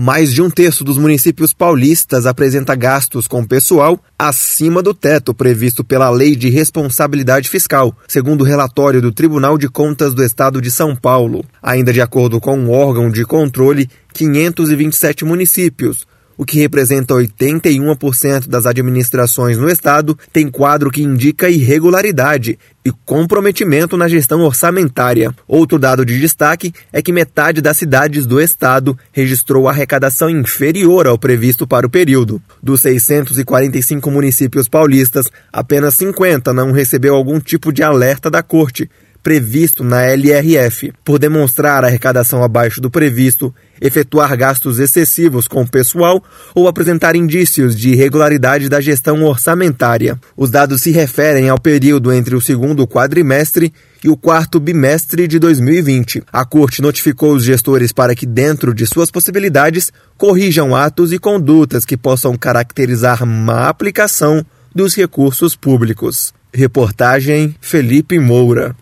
Mais de um terço dos municípios paulistas apresenta gastos com pessoal acima do teto previsto pela Lei de Responsabilidade Fiscal, segundo o relatório do Tribunal de Contas do Estado de São Paulo. Ainda de acordo com o um órgão de controle, 527 municípios, o que representa 81% das administrações no estado, tem quadro que indica irregularidade e comprometimento na gestão orçamentária. Outro dado de destaque é que metade das cidades do estado registrou arrecadação inferior ao previsto para o período. Dos 645 municípios paulistas, apenas 50 não recebeu algum tipo de alerta da corte, previsto na LRF, por demonstrar arrecadação abaixo do previsto, efetuar gastos excessivos com o pessoal ou apresentar indícios de irregularidade da gestão orçamentária. Os dados se referem ao período entre o segundo quadrimestre e o quarto bimestre de 2020. A Corte notificou os gestores para que, dentro de suas possibilidades, corrijam atos e condutas que possam caracterizar má aplicação dos recursos públicos. Reportagem Felipe Moura.